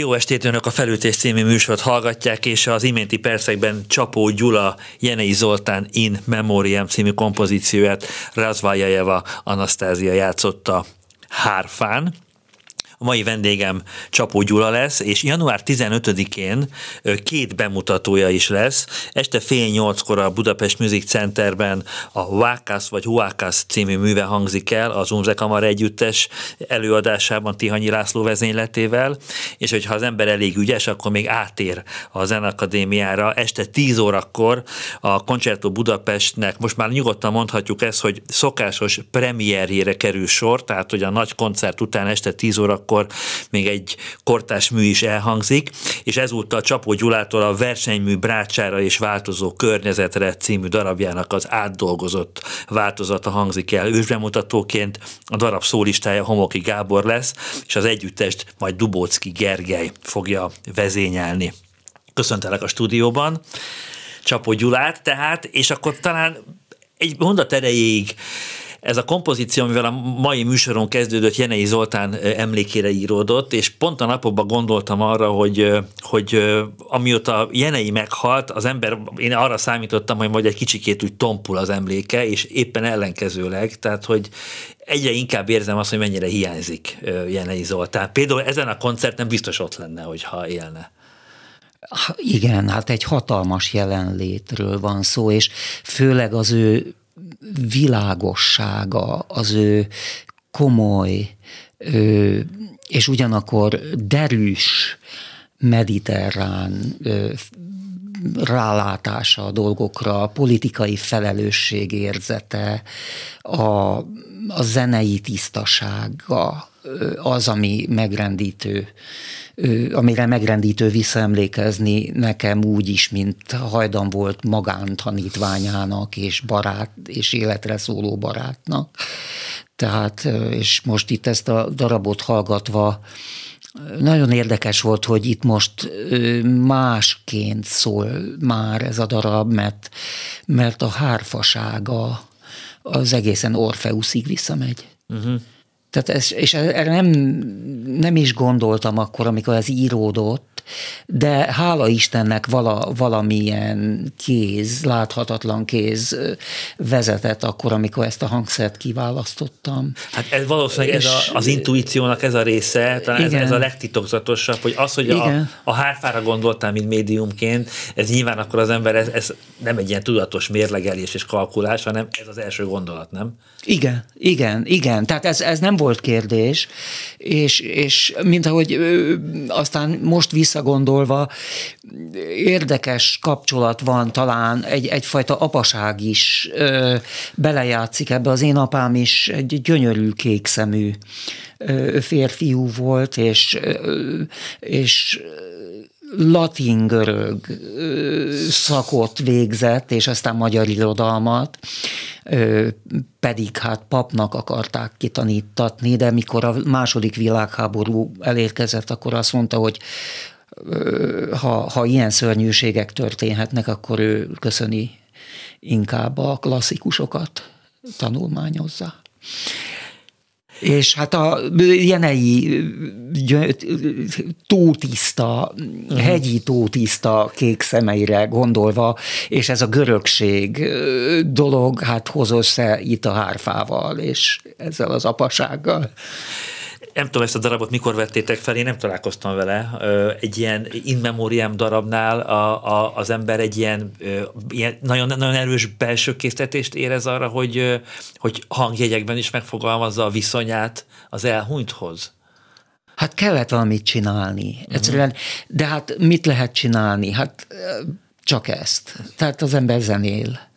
Jó estét önök a Felütés című műsort hallgatják, és az iménti percekben Csapó Gyula, Jenei Zoltán In Memoriam című kompozícióját Razvajajeva Anasztázia játszotta hárfán. A mai vendégem Csapó Gyula lesz, és január 15-én két bemutatója is lesz. Este fél nyolckor a Budapest Music Centerben a Vákász vagy Huákász című műve hangzik el az Umze Kamara együttes előadásában Tihanyi László vezényletével, és hogyha az ember elég ügyes, akkor még átér a Zenakadémiára. Este 10 órakor a Concerto Budapestnek, most már nyugodtan mondhatjuk ezt, hogy szokásos premierjére kerül sor, tehát hogy a nagy koncert után este 10 órakor még egy kortás mű is elhangzik, és ezúttal Csapó Gyulától a versenymű Brácsára és változó környezetre című darabjának az átdolgozott változata hangzik el ősbemutatóként. A darab szólistája Homoki Gábor lesz, és az együttest majd Dubócki Gergely fogja vezényelni. Köszöntelek a stúdióban. Csapó Gyulát tehát, és akkor talán egy mondat erejéig ez a kompozíció, amivel a mai műsoron kezdődött, Jenei Zoltán emlékére íródott, és pont a napokban gondoltam arra, hogy, hogy amióta Jenei meghalt, az ember, én arra számítottam, hogy majd egy kicsikét úgy tompul az emléke, és éppen ellenkezőleg, tehát hogy egyre inkább érzem azt, hogy mennyire hiányzik Jenei Zoltán. Például ezen a koncerten biztos ott lenne, hogyha élne. Igen, hát egy hatalmas jelenlétről van szó, és főleg az ő világossága, az ő komoly, ő, és ugyanakkor derűs, mediterrán rálátása a dolgokra, a politikai felelősség érzete, a, a zenei tisztasága, az, ami megrendítő amire megrendítő visszaemlékezni nekem úgy is, mint hajdan volt magántanítványának és barát, és életre szóló barátnak. Tehát, és most itt ezt a darabot hallgatva, nagyon érdekes volt, hogy itt most másként szól már ez a darab, mert, mert a hárfasága az egészen Orfeuszig visszamegy. Uh-huh. Tehát ez, és erre nem, nem is gondoltam akkor, amikor ez íródott, de hála Istennek vala, valamilyen kéz, láthatatlan kéz vezetett akkor, amikor ezt a hangszert kiválasztottam. Hát ez valószínűleg ez a, az intuíciónak ez a része, talán ez, ez a legtitokzatosabb, hogy az, hogy a, a hárfára gondoltál, mint médiumként, ez nyilván akkor az ember, ez, ez nem egy ilyen tudatos mérlegelés és kalkulás, hanem ez az első gondolat, nem? Igen, igen, igen. Tehát ez, ez nem volt kérdés, és, és mint ahogy aztán most visszagondolva, érdekes kapcsolat van talán, egy, egyfajta apaság is ö, belejátszik ebbe. Az én apám is egy gyönyörű kékszemű ö, férfiú volt, és, ö, és latin-görög szakot végzett, és aztán magyar irodalmat, pedig hát papnak akarták kitanítatni, de mikor a második világháború elérkezett, akkor azt mondta, hogy ha, ha ilyen szörnyűségek történhetnek, akkor ő köszöni inkább a klasszikusokat tanulmányozza. És hát a jenei tótiszta, uh-huh. hegyi tótiszta kék szemeire gondolva, és ez a görögség dolog, hát hoz össze itt a hárfával, és ezzel az apasággal nem tudom ezt a darabot mikor vettétek fel, én nem találkoztam vele. Egy ilyen in memoriam darabnál a, a, az ember egy ilyen, ilyen nagyon, nagyon erős belső késztetést érez arra, hogy, hogy hangjegyekben is megfogalmazza a viszonyát az elhunythoz. Hát kellett valamit csinálni. Mhm. Egyszerűen, de hát mit lehet csinálni? Hát csak ezt. Tehát az ember zenél.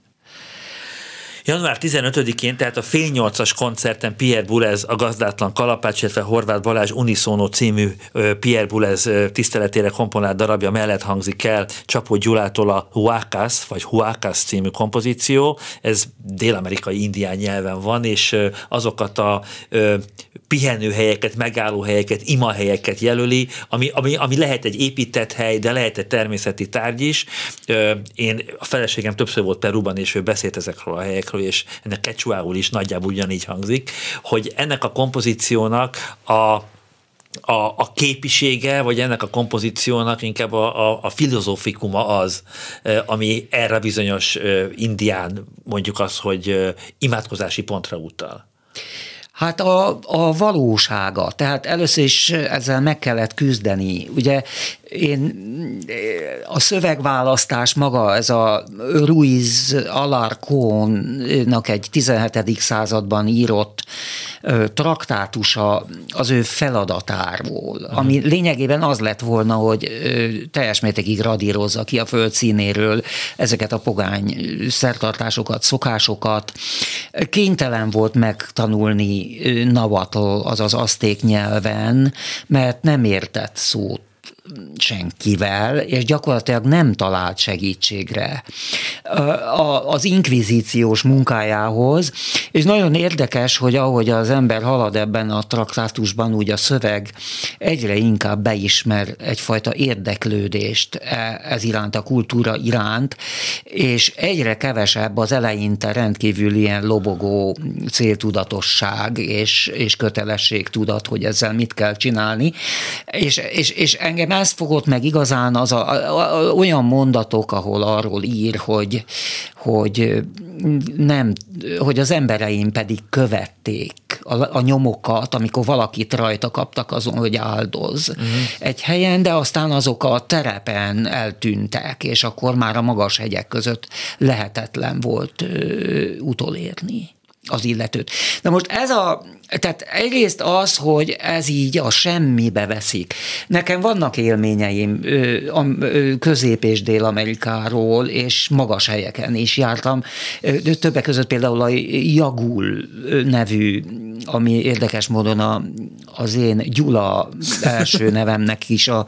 Január 15-én, tehát a fél nyolcas koncerten Pierre Bulez, a gazdátlan kalapács, illetve Horváth Balázs Unisono című Pierre Bulez tiszteletére komponált darabja mellett hangzik el Csapó Gyulától a Huákász, vagy Huákász című kompozíció. Ez dél-amerikai indián nyelven van, és azokat a pihenőhelyeket, megállóhelyeket, imahelyeket jelöli, ami, ami, ami lehet egy épített hely, de lehet egy természeti tárgy is. Én, a feleségem többször volt Peruban, és ő beszélt ezekről a helyekről, és ennek kecsuául is nagyjából ugyanígy hangzik, hogy ennek a kompozíciónak a a, a képisége, vagy ennek a kompozíciónak inkább a, a, a filozófikuma az, ami erre bizonyos indián mondjuk az, hogy imádkozási pontra utal. Hát a, a valósága, tehát először is ezzel meg kellett küzdeni. Ugye én a szövegválasztás maga, ez a Ruiz Alarcón-nak egy 17. században írott traktátusa az ő feladatáról, uh-huh. ami lényegében az lett volna, hogy teljes mértékig radírozza ki a földszínéről ezeket a pogány szertartásokat, szokásokat. Kénytelen volt megtanulni navatl, azaz azték nyelven, mert nem értett szót senkivel, és gyakorlatilag nem talált segítségre az inkvizíciós munkájához, és nagyon érdekes, hogy ahogy az ember halad ebben a traktátusban, úgy a szöveg egyre inkább beismer egyfajta érdeklődést e, ez iránt, a kultúra iránt, és egyre kevesebb az eleinte rendkívül ilyen lobogó céltudatosság és, és kötelességtudat, hogy ezzel mit kell csinálni, és, és, és engem ez fogott meg igazán az a, a, a, olyan mondatok, ahol arról ír, hogy, hogy nem, hogy az embereim pedig követték a, a nyomokat, amikor valakit rajta kaptak azon, hogy áldoz uh-huh. egy helyen, de aztán azok a terepen eltűntek, és akkor már a magas hegyek között lehetetlen volt ö, utolérni az illetőt. Na most ez a, tehát egyrészt az, hogy ez így a semmibe veszik. Nekem vannak élményeim Közép- és Dél-Amerikáról, és magas helyeken is jártam. Többek között például a Jagul nevű, ami érdekes módon a, az én Gyula első nevemnek is a,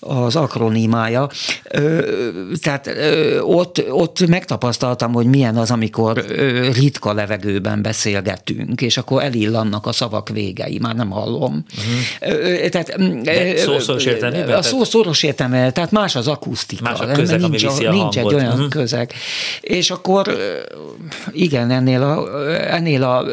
az akronimája. Tehát ott, ott megtapasztaltam, hogy milyen az, amikor ritka levegőben beszélgetünk, és akkor elillannak a szavak végei, már nem hallom. Uh-huh. Tehát, De szószoros értelmében? A szószoros értelmében, tehát más az akusztika. Más a közeg, nincs, ami a, a nincs egy olyan uh-huh. közeg. És akkor igen, ennél a, ennél a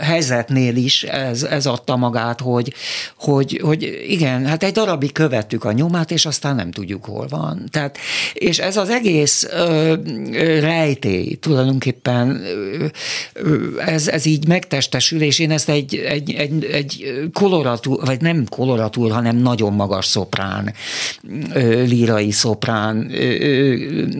helyzetnél is ez, ez adta magát, hogy, hogy, hogy igen, hát egy darabig követtük a nyomát, és aztán nem tudjuk, hol van. Tehát, és ez az egész ö, rejtély tulajdonképpen ö, ez, ez így megtestesül, és én ezt egy, egy, egy, egy koloratúr, vagy nem koloratúr, hanem nagyon magas szoprán, lírai szoprán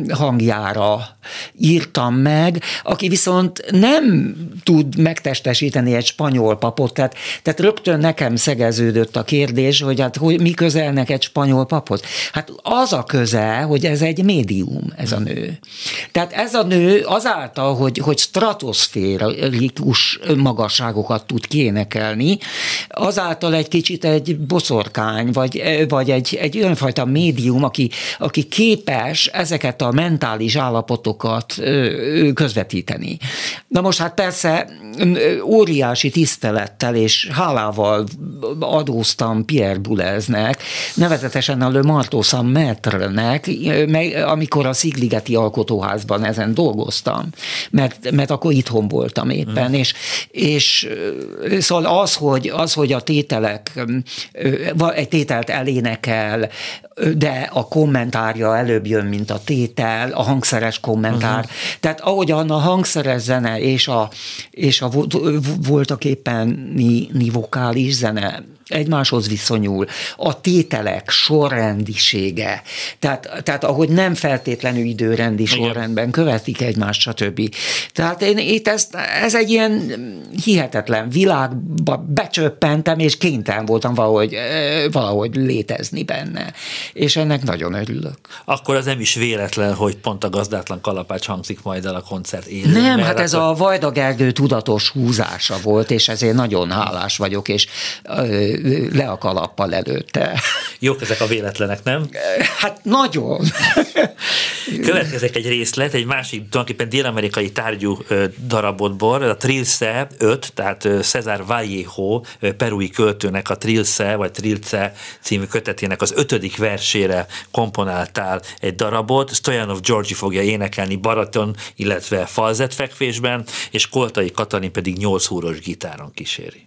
hangjára írtam meg, aki viszont nem tud megtestesíteni egy spanyol papot, tehát, tehát rögtön nekem szegeződött a kérdés, hogy hát hogy mi közel neked spanyol papot? Hát az a köze, hogy ez egy médium, ez a nő. Tehát ez a nő azáltal, hogy, hogy stratoszférikus magasságokat tud kénekelni, azáltal egy kicsit egy boszorkány, vagy, vagy egy, egy olyanfajta médium, aki, aki képes ezeket a mentális állapotokat közvetíteni. Na most hát persze óriási tisztelettel és hálával adóztam Pierre Bouleznek, nevezetesen a Le Marteau Saint-Maître-nek, amikor a Szigligeti Alkotóházban ezen dolgoztam, mert, mert akkor itthon voltam éppen, mm. és, és szóval az, hogy, az, hogy a tételek, egy tételt elénekel, de a kommentárja előbb jön, mint a tétel, a hangszeres kommentár. Uh-huh. Tehát ahogyan a hangszeres zene és a, és a voltak éppen ni, ni vokális zene egymáshoz viszonyul, a tételek sorrendisége, tehát, tehát ahogy nem feltétlenül időrendi Igen. sorrendben követik egymást, stb. Tehát én itt ezt, ez egy ilyen hihetetlen világba becsöppentem, és kénytelen voltam valahogy, valahogy létezni benne. És ennek nagyon örülök. Akkor az nem is véletlen, hogy pont a gazdátlan kalapács hangzik majd el a koncert élén. Nem, hát ez akkor... a Vajda Gergő tudatos húzása volt, és ezért nagyon hálás vagyok, és le a kalappal előtte. Jók ezek a véletlenek, nem? Hát nagyon. Következik egy részlet, egy másik tulajdonképpen dél-amerikai tárgyú darabotból, a Trilce 5, tehát Cesar Vallejo, perui költőnek a Trilce, vagy Trilce című kötetének az ötödik versére komponáltál egy darabot, Stojanov Georgi fogja énekelni baraton, illetve falzetfekvésben, és Koltai Katalin pedig nyolc húros gitáron kíséri.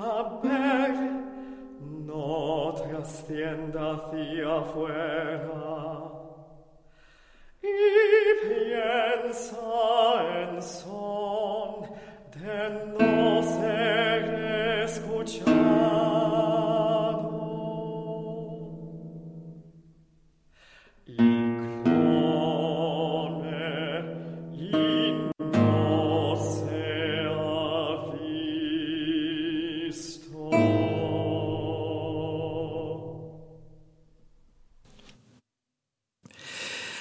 a ver no trascienda hacia afuera y piensa en son de no ser escuchado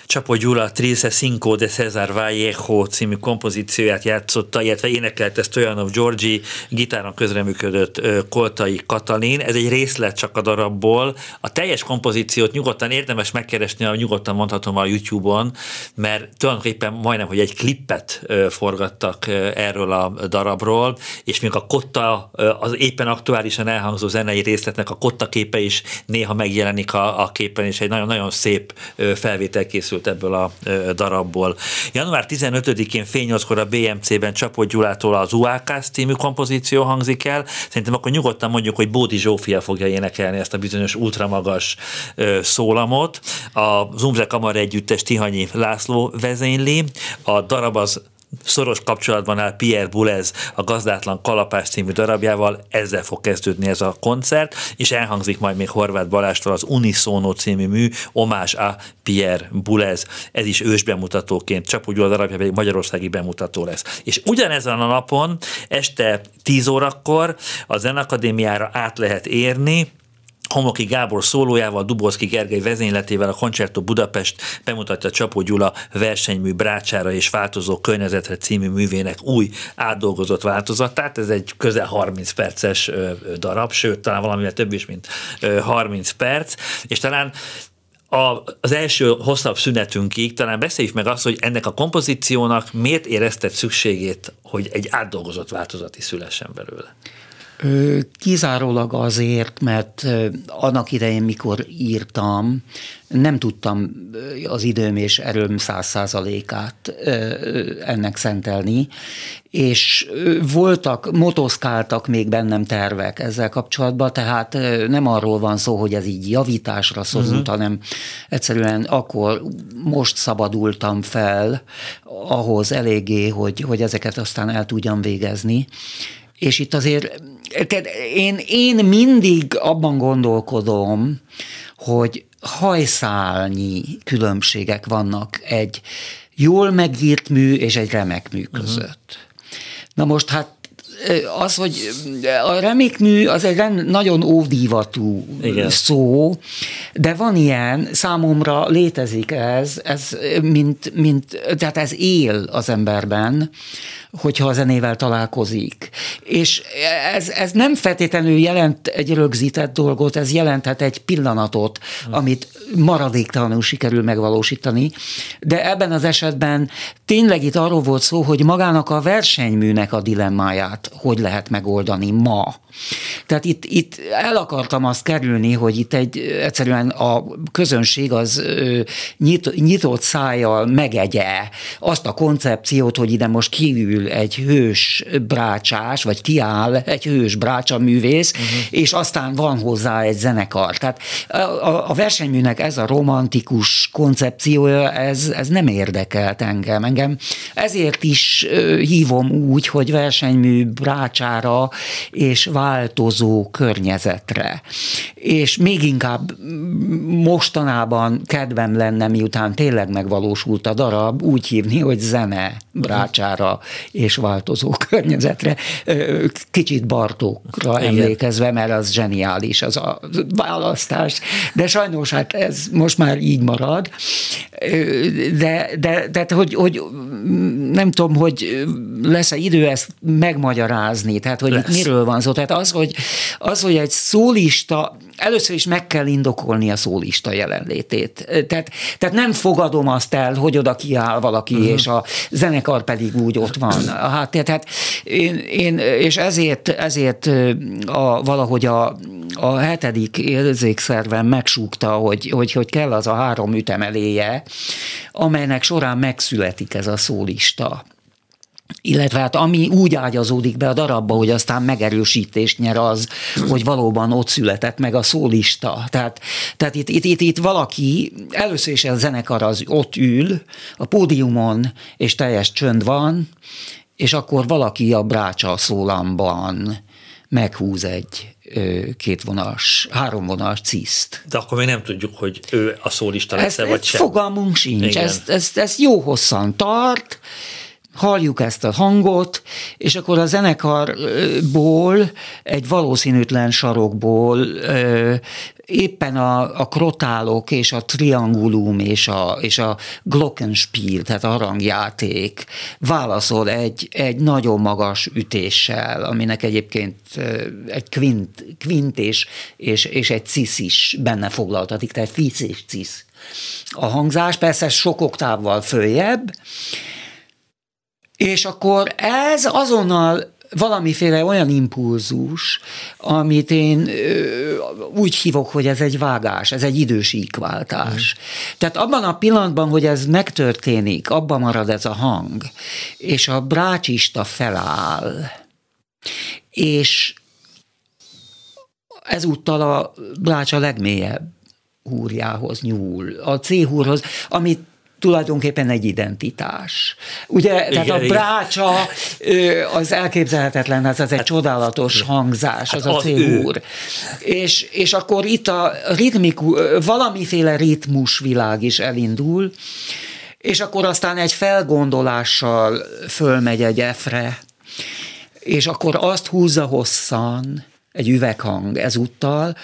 Csapó Gyula Trise Cinco de Cesar Vallejo című kompozícióját játszotta, illetve énekelt ezt Stojanov Georgi, gitáron közreműködött Koltai Katalin. Ez egy részlet csak a darabból. A teljes kompozíciót nyugodtan érdemes megkeresni, a nyugodtan mondhatom a YouTube-on, mert tulajdonképpen majdnem, hogy egy klippet forgattak erről a darabról, és még a kotta, az éppen aktuálisan elhangzó zenei részletnek a kotta képe is néha megjelenik a, a képen, és egy nagyon-nagyon szép felvétel készült ebből a darabból. Január 15-én fél nyolckor a BMC-ben Csapó Gyulától az Uákász című kompozíció hangzik el. Szerintem akkor nyugodtan mondjuk, hogy Bódi Zsófia fogja énekelni ezt a bizonyos ultramagas szólamot. A Zumze Kamar együttes Tihanyi László vezényli. A darab az szoros kapcsolatban áll Pierre Boulez a Gazdátlan Kalapás című darabjával, ezzel fog kezdődni ez a koncert, és elhangzik majd még Horváth Balástól az Unisono című mű, Omás a Pierre Boulez, ez is ős bemutatóként, csak úgy a darabja pedig magyarországi bemutató lesz. És ugyanezen a napon, este 10 órakor a Zenakadémiára át lehet érni, Homoki Gábor szólójával, Dubovszki Gergely vezényletével a Concerto Budapest bemutatja Csapó Gyula versenymű Brácsára és változó környezetre című művének új átdolgozott változatát. Ez egy közel 30 perces darab, sőt, talán valamivel több is, mint 30 perc, és talán a, az első hosszabb szünetünkig talán beszéljük meg azt, hogy ennek a kompozíciónak miért érezted szükségét, hogy egy átdolgozott változat is szülessen belőle. Kizárólag azért, mert annak idején, mikor írtam, nem tudtam az időm és erőm száz százalékát ennek szentelni, és voltak, motoszkáltak még bennem tervek ezzel kapcsolatban, tehát nem arról van szó, hogy ez így javításra szorult, uh-huh. hanem egyszerűen akkor most szabadultam fel ahhoz eléggé, hogy, hogy ezeket aztán el tudjam végezni. És itt azért tehát én, én mindig abban gondolkodom, hogy hajszálnyi különbségek vannak egy jól megírt mű és egy remek mű mhm. között. Uh-huh. Na most hát az, hogy a remékmű az egy nagyon ódívatú Igen. szó, de van ilyen, számomra létezik ez, ez mint, mint, tehát ez él az emberben, hogyha a zenével találkozik. És ez, ez nem feltétlenül jelent egy rögzített dolgot, ez jelenthet egy pillanatot, amit maradéktalanul sikerül megvalósítani, de ebben az esetben tényleg itt arról volt szó, hogy magának a versenyműnek a dilemmáját hogy lehet megoldani ma. Tehát itt, itt el akartam azt kerülni, hogy itt egy egyszerűen a közönség az nyit, nyitott szájjal megegye azt a koncepciót, hogy ide most egy hős brácsás, vagy kiáll egy hős brácsa művész, uh-huh. és aztán van hozzá egy zenekar. Tehát a, a versenyműnek ez a romantikus koncepciója, ez, ez nem érdekelt engem. Engem ezért is hívom úgy, hogy versenymű brácsára és változó környezetre. És még inkább mostanában kedvem lenne, miután tényleg megvalósult a darab, úgy hívni, hogy zene brácsára és változó környezetre. Kicsit Bartókra Igen. emlékezve, mert az zseniális az a választás. De sajnos hát ez most már így marad. De, de, de hogy, hogy nem tudom, hogy lesz-e idő ezt megmagyarázni, tehát hogy itt miről van szó. Tehát az, hogy, az, hogy egy szólista, először is meg kell indokolni a szólista jelenlétét. Tehát, tehát nem fogadom azt el, hogy oda kiáll valaki, uh-huh. és a zenekar pedig úgy ott van. Hát, tehát én, én és ezért, ezért a, valahogy a, a hetedik érzékszerven megsúgta, hogy, hogy, hogy kell az a három ütemeléje, amelynek során megszületik ez a szólista. Illetve hát ami úgy ágyazódik be a darabba, hogy aztán megerősítést nyer az, hogy valóban ott született meg a szólista. Tehát, tehát itt, itt, itt, itt valaki, először is a zenekar az ott ül a pódiumon, és teljes csönd van, és akkor valaki a brácsa szólamban meghúz egy kétvonalas, háromvonalas ciszt. De akkor még nem tudjuk, hogy ő a szólista lesz-e, vagy sem. Fogalmunk sincs, ez, ez, ez jó hosszan tart, halljuk ezt a hangot, és akkor a zenekarból, egy valószínűtlen sarokból éppen a, a krotálok és a triangulum és a, és a glockenspiel, tehát a harangjáték válaszol egy, egy nagyon magas ütéssel, aminek egyébként egy kvint, kvint és, és, és egy cis is benne foglaltatik, tehát fisz és cis a hangzás, persze sok oktávval följebb, és akkor ez azonnal valamiféle olyan impulzus, amit én ö, úgy hívok, hogy ez egy vágás, ez egy idősíkváltás. Mm. Tehát abban a pillanatban, hogy ez megtörténik, abban marad ez a hang, és a brácsista feláll, és ezúttal a brács a legmélyebb húrjához nyúl, a C-húrhoz, amit tulajdonképpen egy identitás. Ugye, igen, tehát a brácsa az elképzelhetetlen, ez az egy hát, csodálatos hangzás, hát az, az a céhúr. És, és akkor itt a ritmiku, valamiféle ritmus világ is elindul, és akkor aztán egy felgondolással fölmegy egy efre, és akkor azt húzza hosszan, egy üveghang ezúttal,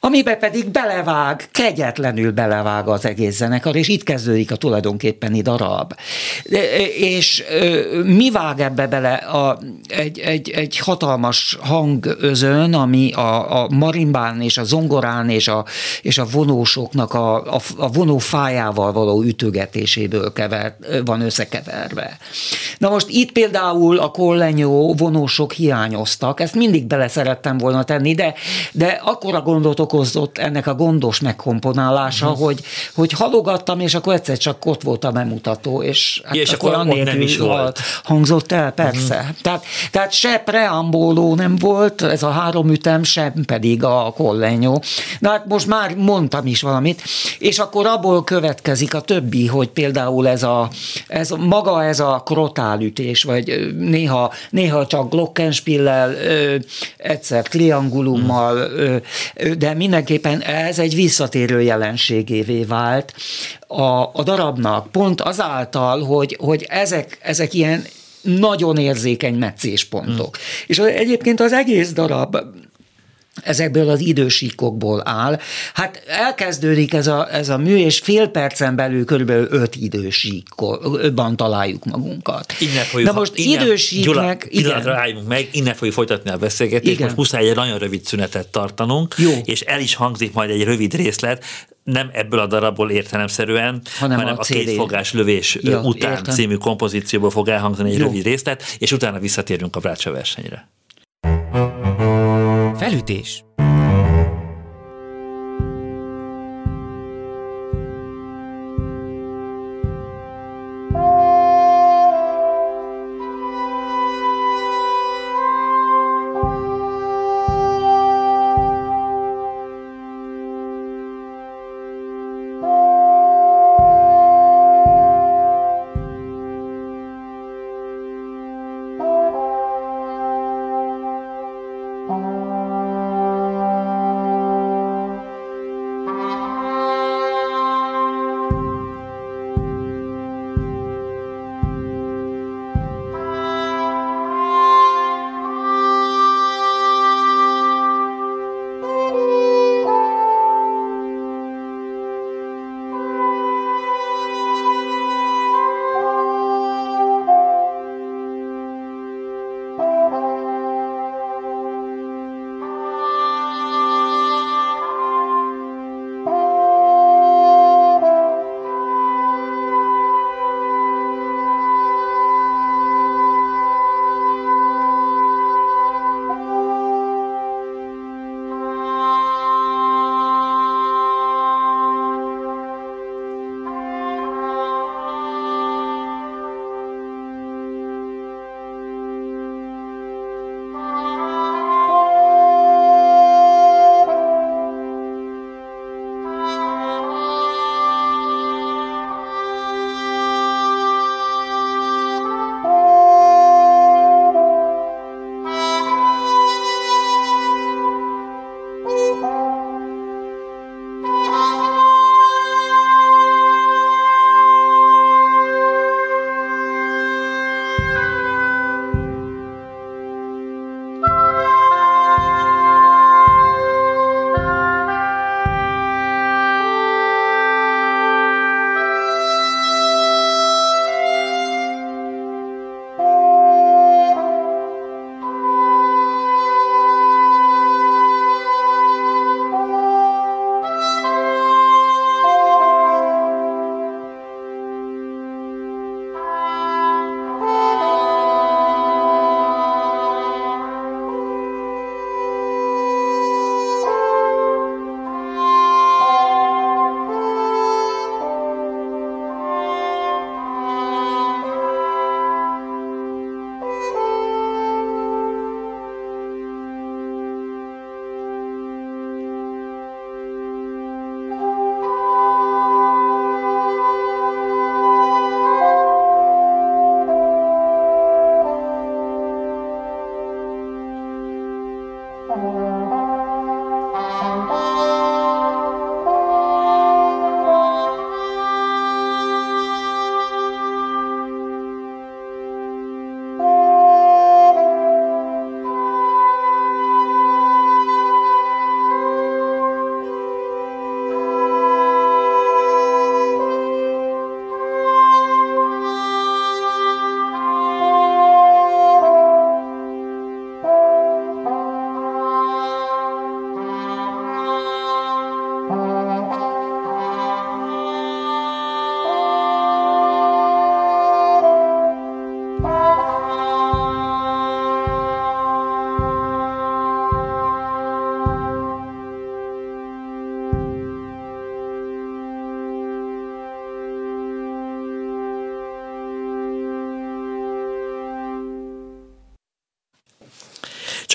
amiben pedig belevág, kegyetlenül belevág az egész zenekar, és itt kezdődik a tulajdonképpeni darab. És mi vág ebbe bele? A, egy, egy, egy hatalmas hangözön, ami a, a marimbán és a zongorán és a, és a vonósoknak a, a, a vonófájával való ütögetéséből kever, van összekeverve. Na most itt például a kollenyó vonósok hiányoztak, ezt mindig bele szerettem volna tenni, de, de akkora gondot okozott ennek a gondos megkomponálása, uh-huh. hogy, hogy halogattam, és akkor egyszer csak ott volt a bemutató, és, hát és akkor, akkor nem is volt. hangzott el, persze. Uh-huh. Tehát, tehát se preambóló nem volt, ez a három ütem, sem pedig a kollenyó. Na hát most már mondtam is valamit, és akkor abból következik a többi, hogy például ez a, ez maga ez a krotálütés, vagy néha, néha csak glockenspiellel, egyszer triangulummal, de mindenképpen ez egy visszatérő jelenségévé vált a, a darabnak, pont azáltal, hogy, hogy ezek, ezek ilyen nagyon érzékeny meccéspontok. Mm. És egyébként az egész darab ezekből az idősíkokból áll. Hát elkezdődik ez a, ez a mű, és fél percen belül körülbelül öt idősíkban találjuk magunkat. Innen fogjuk, Na most innen, idősíknek... Gyula, álljunk meg, innen fogjuk folytatni a beszélgetést, igen. most muszáj egy nagyon rövid szünetet tartanunk, Jó. és el is hangzik majd egy rövid részlet, nem ebből a darabból értelemszerűen, hanem, hanem a, a kétfogás lövés ja, után értem. című kompozícióból fog elhangzani egy Jó. rövid részlet, és utána visszatérünk a Brácsa versenyre. Felütés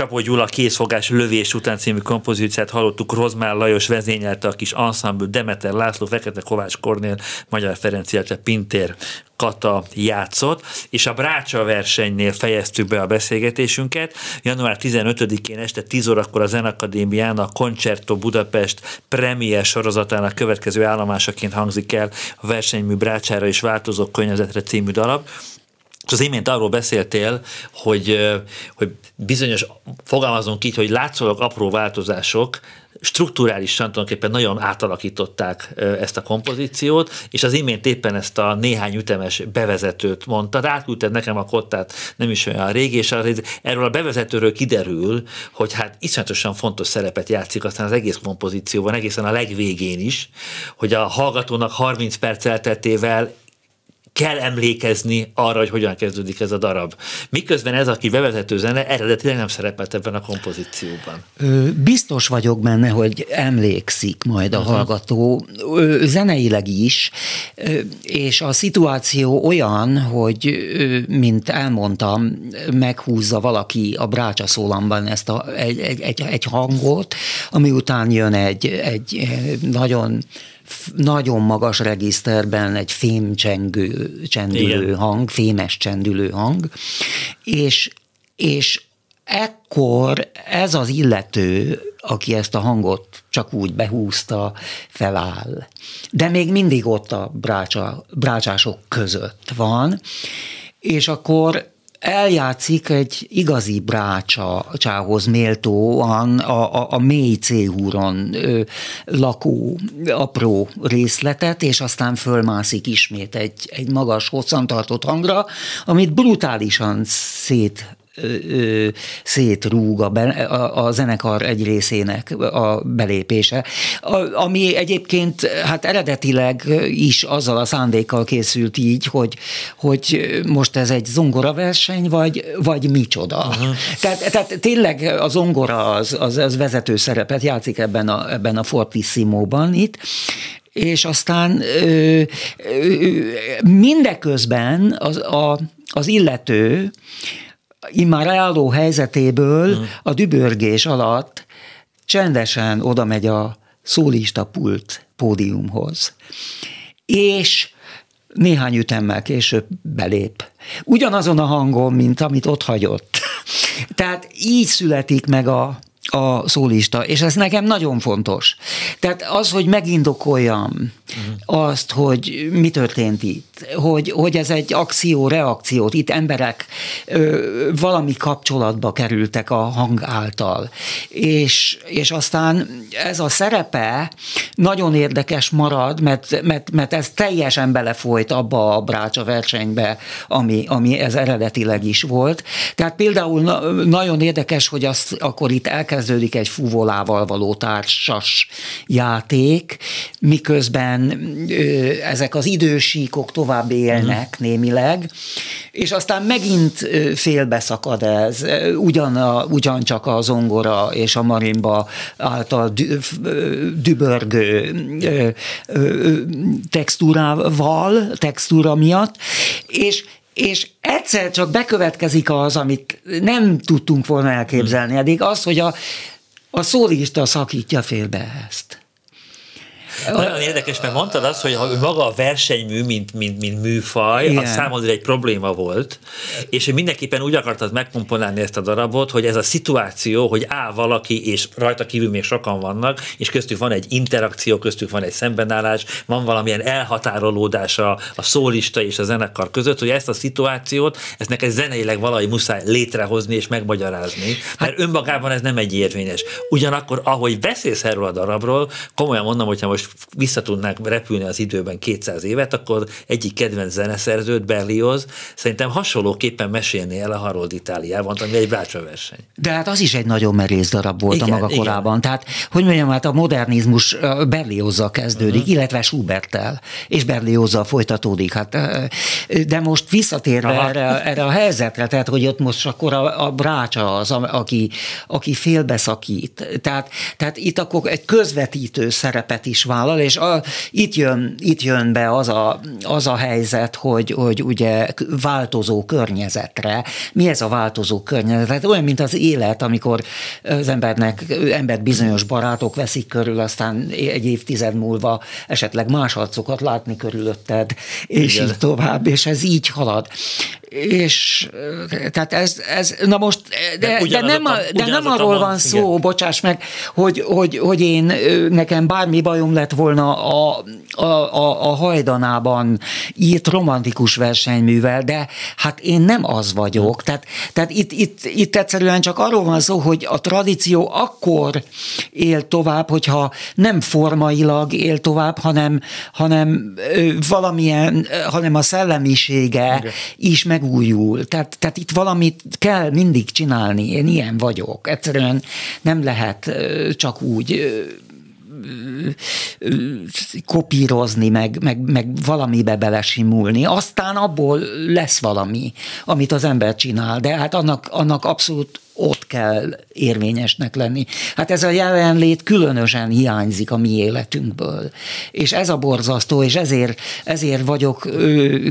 Csapó Gyula készfogás lövés után című kompozíciát hallottuk, Rozmár Lajos vezényelte a kis ensemble, Demeter László, Fekete Kovács Kornél, Magyar Ferenc, illetve Pintér Kata játszott, és a Brácsa versenynél fejeztük be a beszélgetésünket. Január 15-én este 10 órakor a Zenakadémián a Concerto Budapest premier sorozatának következő állomásaként hangzik el a versenymű Brácsára és változó környezetre című darab. És az imént arról beszéltél, hogy, hogy bizonyos, fogalmazunk így, hogy látszólag apró változások strukturálisan tulajdonképpen nagyon átalakították ezt a kompozíciót, és az imént éppen ezt a néhány ütemes bevezetőt mondta, átküldted nekem a kottát nem is olyan régi, és erről a bevezetőről kiderül, hogy hát iszonyatosan fontos szerepet játszik aztán az egész kompozícióban, egészen a legvégén is, hogy a hallgatónak 30 perc elteltével kell emlékezni arra, hogy hogyan kezdődik ez a darab. Miközben ez, aki bevezető zene, eredetileg nem szerepelt ebben a kompozícióban. Biztos vagyok benne, hogy emlékszik majd a uh-huh. hallgató, zeneileg is, és a szituáció olyan, hogy, mint elmondtam, meghúzza valaki a brácsa szólamban ezt a, egy, egy, egy hangot, ami után jön egy, egy nagyon nagyon magas regiszterben egy fém csengő, csendülő Igen. hang, fémes csendülő hang, és, és ekkor ez az illető, aki ezt a hangot csak úgy behúzta, feláll. De még mindig ott a brácsa, brácsások között van, és akkor eljátszik egy igazi brácsához méltóan a, a, a mély céhúron lakó apró részletet, és aztán fölmászik ismét egy, egy magas, hosszantartott hangra, amit brutálisan szét szétrúg a, a, a zenekar egy részének a belépése, a, ami egyébként hát eredetileg is azzal a szándékkal készült így, hogy, hogy most ez egy zongoraverseny, vagy, vagy micsoda. Uh-huh. Tehát, tehát tényleg a zongora az, az, az vezető szerepet játszik ebben a, ebben a fortissimóban itt, és aztán ö, ö, mindeközben az, a, az illető immár álló helyzetéből hmm. a dübörgés alatt csendesen oda megy a szólista pult pódiumhoz. És néhány ütemmel később belép. Ugyanazon a hangon, mint amit ott hagyott. Tehát így születik meg a, a szólista, és ez nekem nagyon fontos. Tehát az, hogy megindokoljam uh-huh. azt, hogy mi történt itt, hogy, hogy ez egy akció-reakciót, itt emberek ö, valami kapcsolatba kerültek a hang által, és, és aztán ez a szerepe nagyon érdekes marad, mert, mert, mert ez teljesen belefolyt abba a brácsa versenybe, ami, ami ez eredetileg is volt. Tehát például na, nagyon érdekes, hogy azt akkor itt elkezdődik egy fuvolával való társas játék, miközben ezek az idősíkok tovább élnek uh-huh. némileg, és aztán megint félbeszakad ez, ugyan a, ugyancsak a zongora és a marimba által dübörgő textúrával, textúra miatt, és és egyszer csak bekövetkezik az, amit nem tudtunk volna elképzelni eddig, az, hogy a, a szólista szakítja félbe ezt. Nagyon érdekes, mert mondtad azt, hogy maga a versenymű, mint, mint, mint műfaj, Igen. az számodra egy probléma volt, és hogy mindenképpen úgy akartad megkomponálni ezt a darabot, hogy ez a szituáció, hogy áll valaki, és rajta kívül még sokan vannak, és köztük van egy interakció, köztük van egy szembenállás, van valamilyen elhatárolódás a, a szólista és a zenekar között, hogy ezt a szituációt, ezt neked zeneileg valahogy muszáj létrehozni és megmagyarázni, mert hát, önmagában ez nem egy érvényes. Ugyanakkor, ahogy beszélsz erről a darabról, komolyan mondom, hogyha most vissza tudnánk repülni az időben 200 évet, akkor egyik kedvenc zeneszerzőt, Berlioz, szerintem hasonlóképpen mesélni el a Harold Itáliában, ami egy verseny. De hát az is egy nagyon merész darab volt igen, a maga igen. korában. Tehát, hogy mondjam, hát a modernizmus Berliozzal kezdődik, uh-huh. illetve Schuberttel, és Berliozzal folytatódik. Hát, de most visszatérve erre, erre a helyzetre, tehát, hogy ott most akkor a, a brácsa az, aki, aki félbeszakít. Tehát, tehát itt akkor egy közvetítő szerepet is vállal, és a, itt, jön, itt jön be az a, az a helyzet, hogy, hogy ugye változó környezetre. Mi ez a változó környezet? Tehát olyan, mint az élet, amikor az embernek, embert bizonyos barátok veszik körül, aztán egy évtized múlva esetleg más arcokat látni körülötted, és Igen. így tovább, és ez így halad és tehát ez, ez na most, de, de, de nem, a, de nem arról van szó, igen. bocsáss meg, hogy, hogy, hogy én, nekem bármi bajom lett volna a, a, a, a hajdanában írt romantikus versenyművel, de hát én nem az vagyok. Tehát, tehát itt, itt, itt egyszerűen csak arról van szó, hogy a tradíció akkor él tovább, hogyha nem formailag él tovább, hanem, hanem valamilyen, hanem a szellemisége igen. is meg megújul. Tehát, tehát itt valamit kell mindig csinálni. Én ilyen vagyok. Egyszerűen nem lehet csak úgy kopírozni, meg, meg, meg valamibe belesimulni. Aztán abból lesz valami, amit az ember csinál, de hát annak, annak abszolút ott kell érvényesnek lenni. Hát ez a jelenlét különösen hiányzik a mi életünkből. És ez a borzasztó, és ezért, ezért vagyok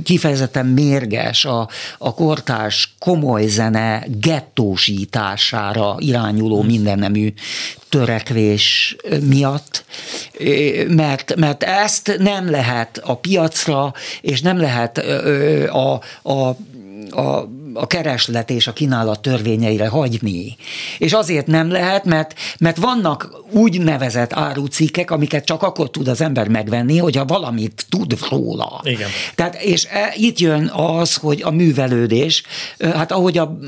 kifejezetten mérges a, a kortárs komoly zene gettósítására irányuló hmm. mindennemű törekvés miatt, mert, mert ezt nem lehet a piacra, és nem lehet a, a, a a kereslet és a kínálat törvényeire hagyni. És azért nem lehet, mert, mert vannak úgynevezett árucikkek, amiket csak akkor tud az ember megvenni, hogyha valamit tud róla. Igen. Tehát, és e, itt jön az, hogy a művelődés, hát ahogy a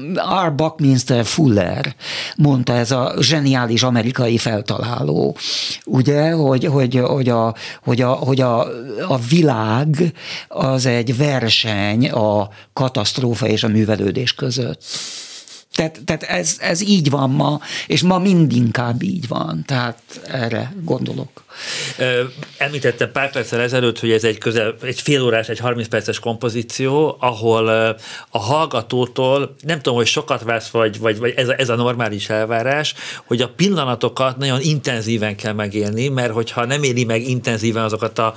R. Buckminster Fuller mondta, ez a zseniális amerikai feltaláló, ugye, hogy, hogy, hogy, a, hogy, a, hogy a, a világ az egy verseny a katasztrófa és a művelődés művelődés között. Tehát, tehát ez, ez így van ma, és ma mindinkább így van, tehát erre gondolok. Említettem pár perccel ezelőtt, hogy ez egy közel, egy fél órás, egy 30 perces kompozíció, ahol a hallgatótól, nem tudom, hogy sokat vesz, vagy, vagy, vagy ez, a, ez a normális elvárás, hogy a pillanatokat nagyon intenzíven kell megélni, mert hogyha nem éli meg intenzíven azokat a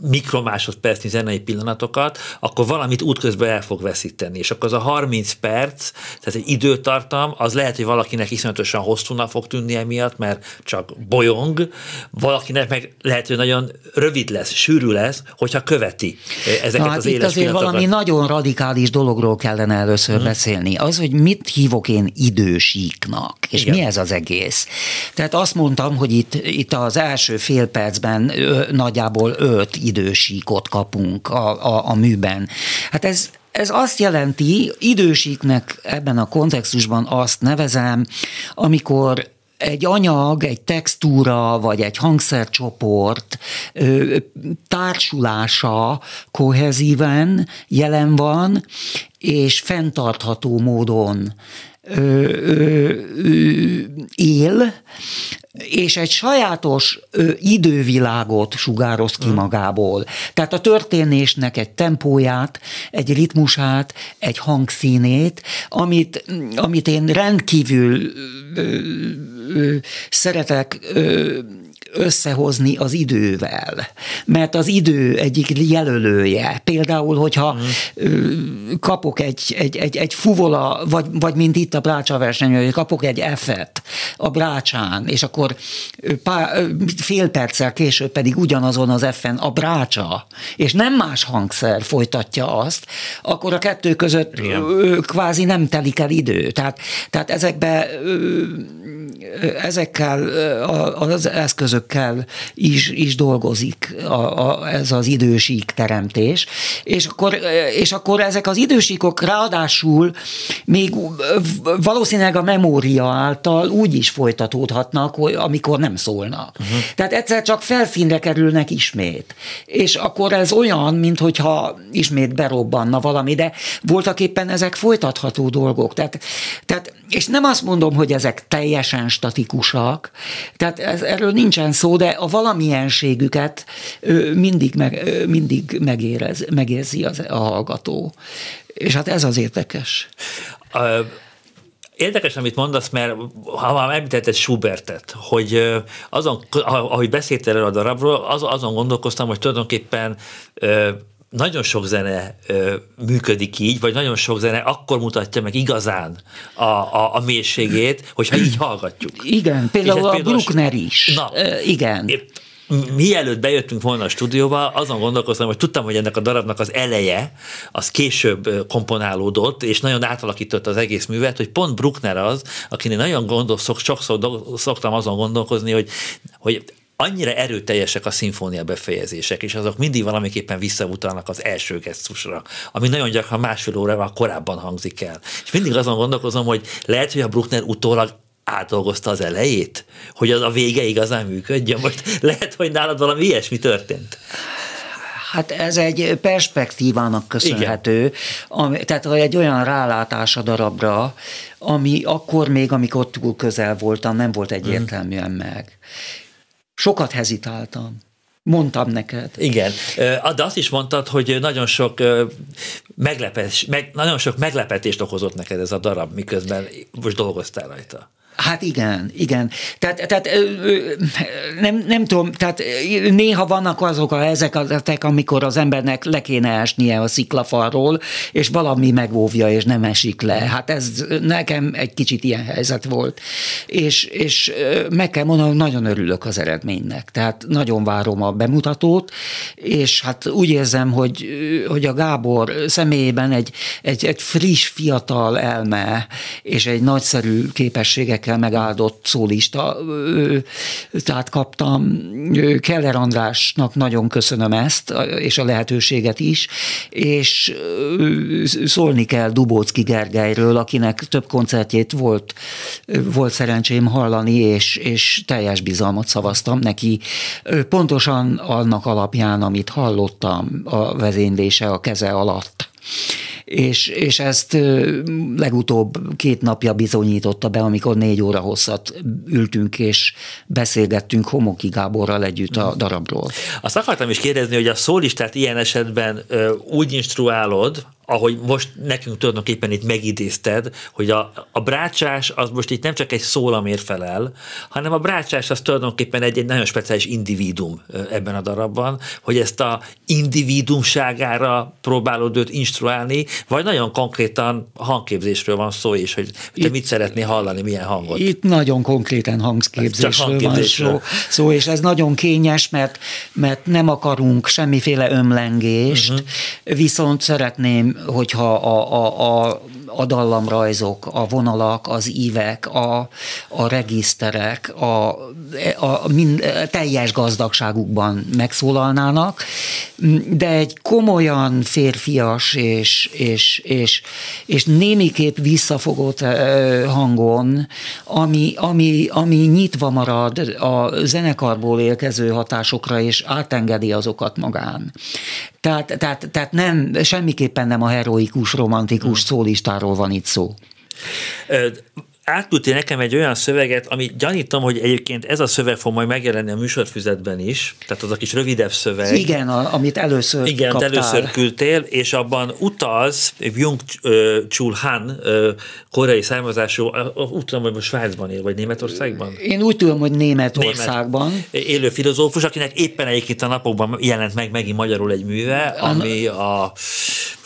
mikromásodpercnyi zenei pillanatokat, akkor valamit útközben el fog veszíteni. És akkor az a 30 perc, tehát egy időtartam, az lehet, hogy valakinek iszonyatosan hosszúnak fog tűnni emiatt, mert csak bolyong, valakinek meg lehet, hogy nagyon rövid lesz, sűrű lesz, hogyha követi ezeket Na, hát az itt éles azért valami nagyon radikális dologról kellene először hmm. beszélni. Az, hogy mit hívok én idősíknak, és Igen. mi ez az egész. Tehát azt mondtam, hogy itt, itt az első fél percben ö, nagyjából öt idősíkot kapunk a, a, a műben. Hát ez, ez azt jelenti, idősíknek ebben a kontextusban azt nevezem, amikor egy anyag, egy textúra, vagy egy hangszercsoport ö, társulása kohezíven jelen van, és fenntartható módon ö, ö, ö, él, és egy sajátos ö, idővilágot sugároz ki magából. Tehát a történésnek egy tempóját, egy ritmusát, egy hangszínét, amit, amit én rendkívül ö, ö, szeretek ö, összehozni az idővel, mert az idő egyik jelölője. Például, hogyha mm. kapok egy, egy, egy, egy fuvola, vagy, vagy mint itt a brácsa verseny, hogy kapok egy F-et a brácsán, és akkor pár, fél perccel később pedig ugyanazon az F-en a brácsa, és nem más hangszer folytatja azt, akkor a kettő között Igen. kvázi nem telik el idő. Tehát, tehát ezekbe ezekkel az eszközökkel is, is dolgozik a, a, ez az idősík teremtés, és akkor, és akkor ezek az idősíkok ráadásul még valószínűleg a memória által úgy is folytatódhatnak, amikor nem szólnak. Uh-huh. Tehát egyszer csak felszínre kerülnek ismét. És akkor ez olyan, mintha ismét berobbanna valami, de voltak éppen ezek folytatható dolgok. Tehát, tehát, és nem azt mondom, hogy ezek teljesen statikusak, tehát ez, erről nincsen szó, de a valamienségüket mindig, meg, mindig megérez, megérzi az, a hallgató. És hát ez az érdekes. Uh Érdekes, amit mondasz, mert ha már említetted Schubertet, hogy azon, ahogy beszéltél erről a darabról, az, azon gondolkoztam, hogy tulajdonképpen nagyon sok zene ö, működik így, vagy nagyon sok zene akkor mutatja meg igazán a, a, a mélységét, hogyha így hallgatjuk. Igen, például a például Bruckner is. Na, ö, igen. Mielőtt bejöttünk volna a stúdióba, azon gondolkoztam, hogy tudtam, hogy ennek a darabnak az eleje, az később komponálódott, és nagyon átalakította az egész művet, hogy pont Bruckner az, akinek nagyon gondol, szok, sokszor szoktam azon gondolkozni, hogy, hogy annyira erőteljesek a szimfónia befejezések, és azok mindig valamiképpen visszautalnak az első gesztusra, ami nagyon gyakran másfél órával korábban hangzik el. És mindig azon gondolkozom, hogy lehet, hogy a Bruckner utólag átdolgozta az elejét, hogy az a vége igazán működjön. Most lehet, hogy nálad valami ilyesmi történt. Hát ez egy perspektívának köszönhető, ami, tehát egy olyan rálátás a darabra, ami akkor még, amikor túl közel voltam, nem volt egyértelműen meg. Sokat hezitáltam. Mondtam neked. Igen, de azt is mondtad, hogy nagyon sok, meglepes, meg, nagyon sok meglepetést okozott neked ez a darab, miközben most dolgoztál rajta. Hát igen, igen. Tehát, tehát nem, nem tudom, tehát néha vannak azok a ezek, amikor az embernek le kéne esnie a sziklafalról, és valami megóvja, és nem esik le. Hát ez nekem egy kicsit ilyen helyzet volt. És, és meg kell mondanom, nagyon örülök az eredménynek. Tehát nagyon várom a bemutatót, és hát úgy érzem, hogy, hogy a Gábor személyében egy, egy, egy friss, fiatal elme, és egy nagyszerű képességek évekkel megáldott szólista, tehát kaptam. Keller Andrásnak nagyon köszönöm ezt, és a lehetőséget is, és szólni kell Dubócki Gergelyről, akinek több koncertjét volt, volt szerencsém hallani, és, és teljes bizalmat szavaztam neki. Pontosan annak alapján, amit hallottam a vezénylése a keze alatt és, és ezt legutóbb két napja bizonyította be, amikor négy óra hosszat ültünk és beszélgettünk Homoki Gáborral együtt a darabról. Azt akartam is kérdezni, hogy a szólistát ilyen esetben úgy instruálod, ahogy most nekünk tulajdonképpen itt megidézted, hogy a, a brácsás az most itt nem csak egy szólamért felel, hanem a brácsás az tulajdonképpen egy, egy nagyon speciális individum ebben a darabban, hogy ezt a individumságára próbálod őt instruálni, vagy nagyon konkrétan hangképzésről van szó, és hogy te itt, mit szeretnél hallani, milyen hangot. Itt nagyon konkrétan hangképzésről, hangképzésről. van szó, szó, és ez nagyon kényes, mert, mert nem akarunk semmiféle ömlengést, uh-huh. viszont szeretném hogyha a, a, a, a dallamrajzok, a vonalak, az ívek, a, a regiszterek a, a, mind, teljes gazdagságukban megszólalnának, de egy komolyan férfias és, és, és, és némiképp visszafogott hangon, ami, ami, ami nyitva marad a zenekarból érkező hatásokra, és átengedi azokat magán. Tehát, tehát, tehát nem, semmiképpen nem a heroikus, romantikus hmm. szólistáról van itt szó átküldtél nekem egy olyan szöveget, ami gyanítom, hogy egyébként ez a szöveg fog majd megjelenni a műsorfüzetben is, tehát az a kis rövidebb szöveg. Igen, a, amit először Igen, kaptál. először küldtél, és abban utalsz Jung Chul Han, koreai származású, úgy tudom, hogy most Svájcban él, vagy Németországban? Én úgy tudom, hogy Németországban. Német, élő filozófus, akinek éppen egyébként a napokban jelent meg megint magyarul egy műve, ami a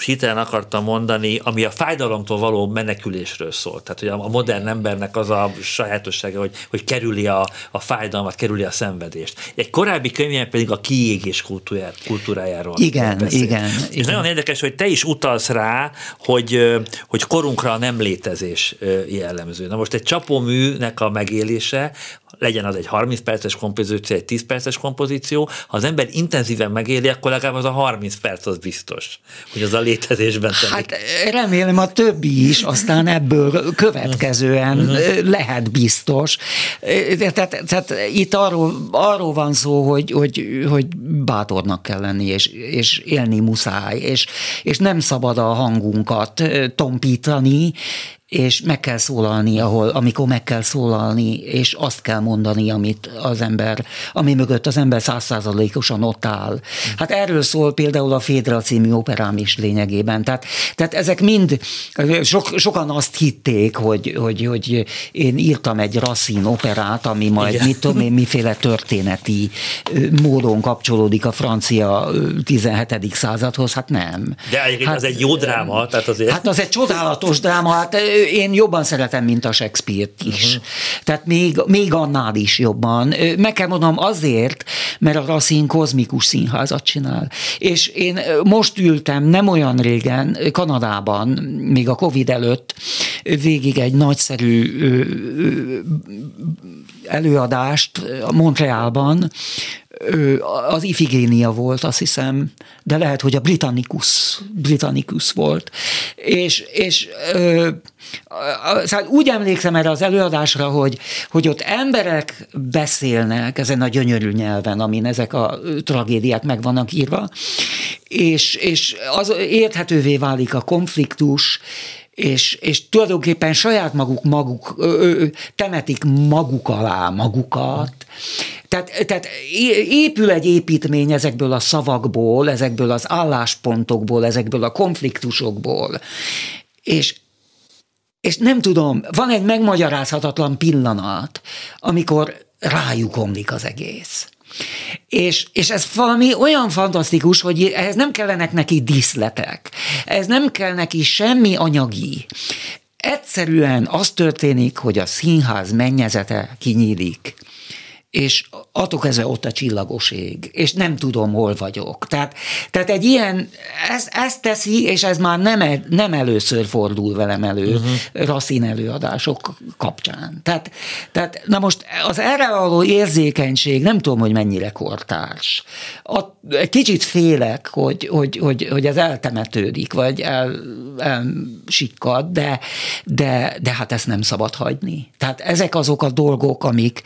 hitelen akartam mondani, ami a fájdalomtól való menekülésről szól. Tehát, hogy a modern embernek az a sajátossága, hogy, hogy kerüli a, a fájdalmat, kerüli a szenvedést. Egy korábbi könyvben pedig a kiégés kultúrájáról. Igen, beszél. igen. És igen. nagyon érdekes, hogy te is utalsz rá, hogy, hogy korunkra a nem létezés jellemző. Na most egy csapóműnek a megélése legyen az egy 30 perces kompozíció, egy 10 perces kompozíció, ha az ember intenzíven megéli, akkor legalább az a 30 perc az biztos, hogy az a létezésben telik. Hát remélem a többi is, aztán ebből következően uh-huh. lehet biztos. Tehát, tehát itt arról, arról van szó, hogy, hogy, hogy bátornak kell lenni, és, és élni muszáj, és, és nem szabad a hangunkat tompítani, és meg kell szólalni, ahol, amikor meg kell szólalni, és azt kell mondani, amit az ember, ami mögött az ember százszázalékosan ott áll. Hát erről szól például a Fédra című operám is lényegében. Tehát, tehát ezek mind, sok, sokan azt hitték, hogy, hogy, hogy én írtam egy rasszín operát, ami majd Igen. mit tudom én, miféle történeti módon kapcsolódik a francia 17. századhoz, hát nem. De egyébként hát, az egy jó dráma, tehát azért. Hát az egy csodálatos dráma, hát én jobban szeretem, mint a Shakespeare-t is. Uh-huh. Tehát még, még annál is jobban. Meg kell mondanom azért, mert a Racine kozmikus színházat csinál. És én most ültem nem olyan régen Kanadában, még a Covid előtt, végig egy nagyszerű előadást Montrealban, az Ifigénia volt, azt hiszem, de lehet, hogy a Britannicus, Britannicus volt. És, és ö, szóval úgy emlékszem erre az előadásra, hogy, hogy ott emberek beszélnek ezen a gyönyörű nyelven, amin ezek a tragédiák meg vannak írva, és, és az érthetővé válik a konfliktus, és, és tulajdonképpen saját maguk maguk ö, temetik maguk alá magukat. Tehát, tehát épül egy építmény ezekből a szavakból, ezekből az álláspontokból, ezekből a konfliktusokból, és és nem tudom, van egy megmagyarázhatatlan pillanat, amikor rájuk omlik az egész. És, és ez valami olyan fantasztikus, hogy ehhez nem kellenek neki díszletek, ez nem kell neki semmi anyagi. Egyszerűen az történik, hogy a színház mennyezete kinyílik, és adok ezzel ott a csillagos ég, és nem tudom, hol vagyok. Tehát, tehát egy ilyen, ez, ez teszi, és ez már nem, nem először fordul velem elő uh-huh. rasszín előadások kapcsán. Tehát, tehát, na most az erre való érzékenység, nem tudom, hogy mennyire kortárs. A, egy kicsit félek, hogy, hogy, hogy, hogy ez eltemetődik, vagy el, elsikkad, de, de, de hát ezt nem szabad hagyni. Tehát ezek azok a dolgok, amik,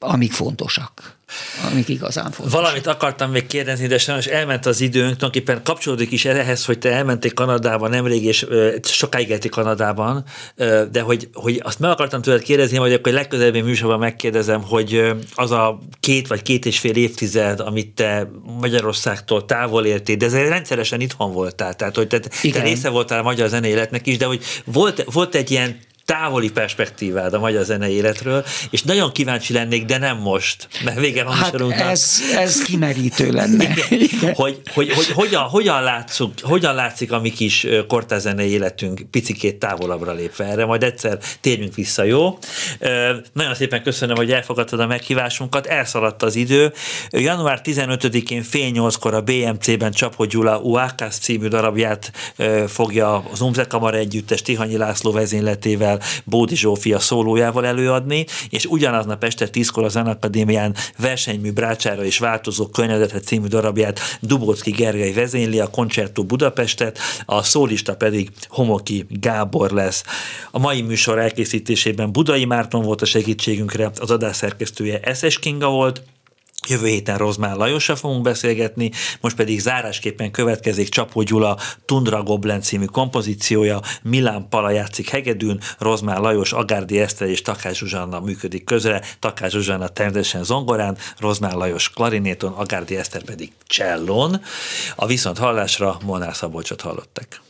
amik fontosak amik igazán fontosak. Valamit akartam még kérdezni, de sajnos elment az időnk, tulajdonképpen kapcsolódik is ehhez, hogy te elmentél Kanadába nemrég, és sokáig éltél Kanadában, de hogy, hogy azt meg akartam tőled kérdezni, hogy akkor legközelebbi műsorban megkérdezem, hogy az a két vagy két és fél évtized, amit te Magyarországtól távol értél, de ezzel rendszeresen itthon voltál, tehát hogy te, te része voltál a magyar zenéletnek is, de hogy volt, volt egy ilyen távoli perspektívád a magyar zenei életről, és nagyon kíváncsi lennék, de nem most, mert vége van hát ez, ez kimerítő lenne. Igen. Igen. Hogy, hogy, hogy hogyan, hogyan, látszuk, hogyan látszik a mi kis kortázenei életünk picikét távolabbra lépve erre, majd egyszer térjünk vissza, jó? Nagyon szépen köszönöm, hogy elfogadtad a meghívásunkat, elszaladt az idő. Január 15-én fél nyolckor a BMC-ben Csapó Gyula Uákász című darabját fogja az Umze Kamara együttes Tihanyi László vezényletével Bódi Zsófia szólójával előadni, és ugyanaznap este tízkor a Zenakadémián versenymű Brácsára és változó környezetre című darabját Dubocki Gergely vezényli, a Concerto Budapestet, a szólista pedig Homoki Gábor lesz. A mai műsor elkészítésében Budai Márton volt a segítségünkre, az adás szerkesztője Eszes Kinga volt, Jövő héten Rozmán Lajossal fogunk beszélgetni, most pedig zárásképpen következik Csapó Gyula Tundra Goblen című kompozíciója, Milán Pala játszik hegedűn, Rozmán Lajos, Agárdi Eszter és Takás Zsuzsanna működik közre, Takás Zsuzsanna természetesen zongorán, Rozmán Lajos klarinéton, Agárdi Eszter pedig csellón. A viszont hallásra Molnár Szabolcsot hallottak.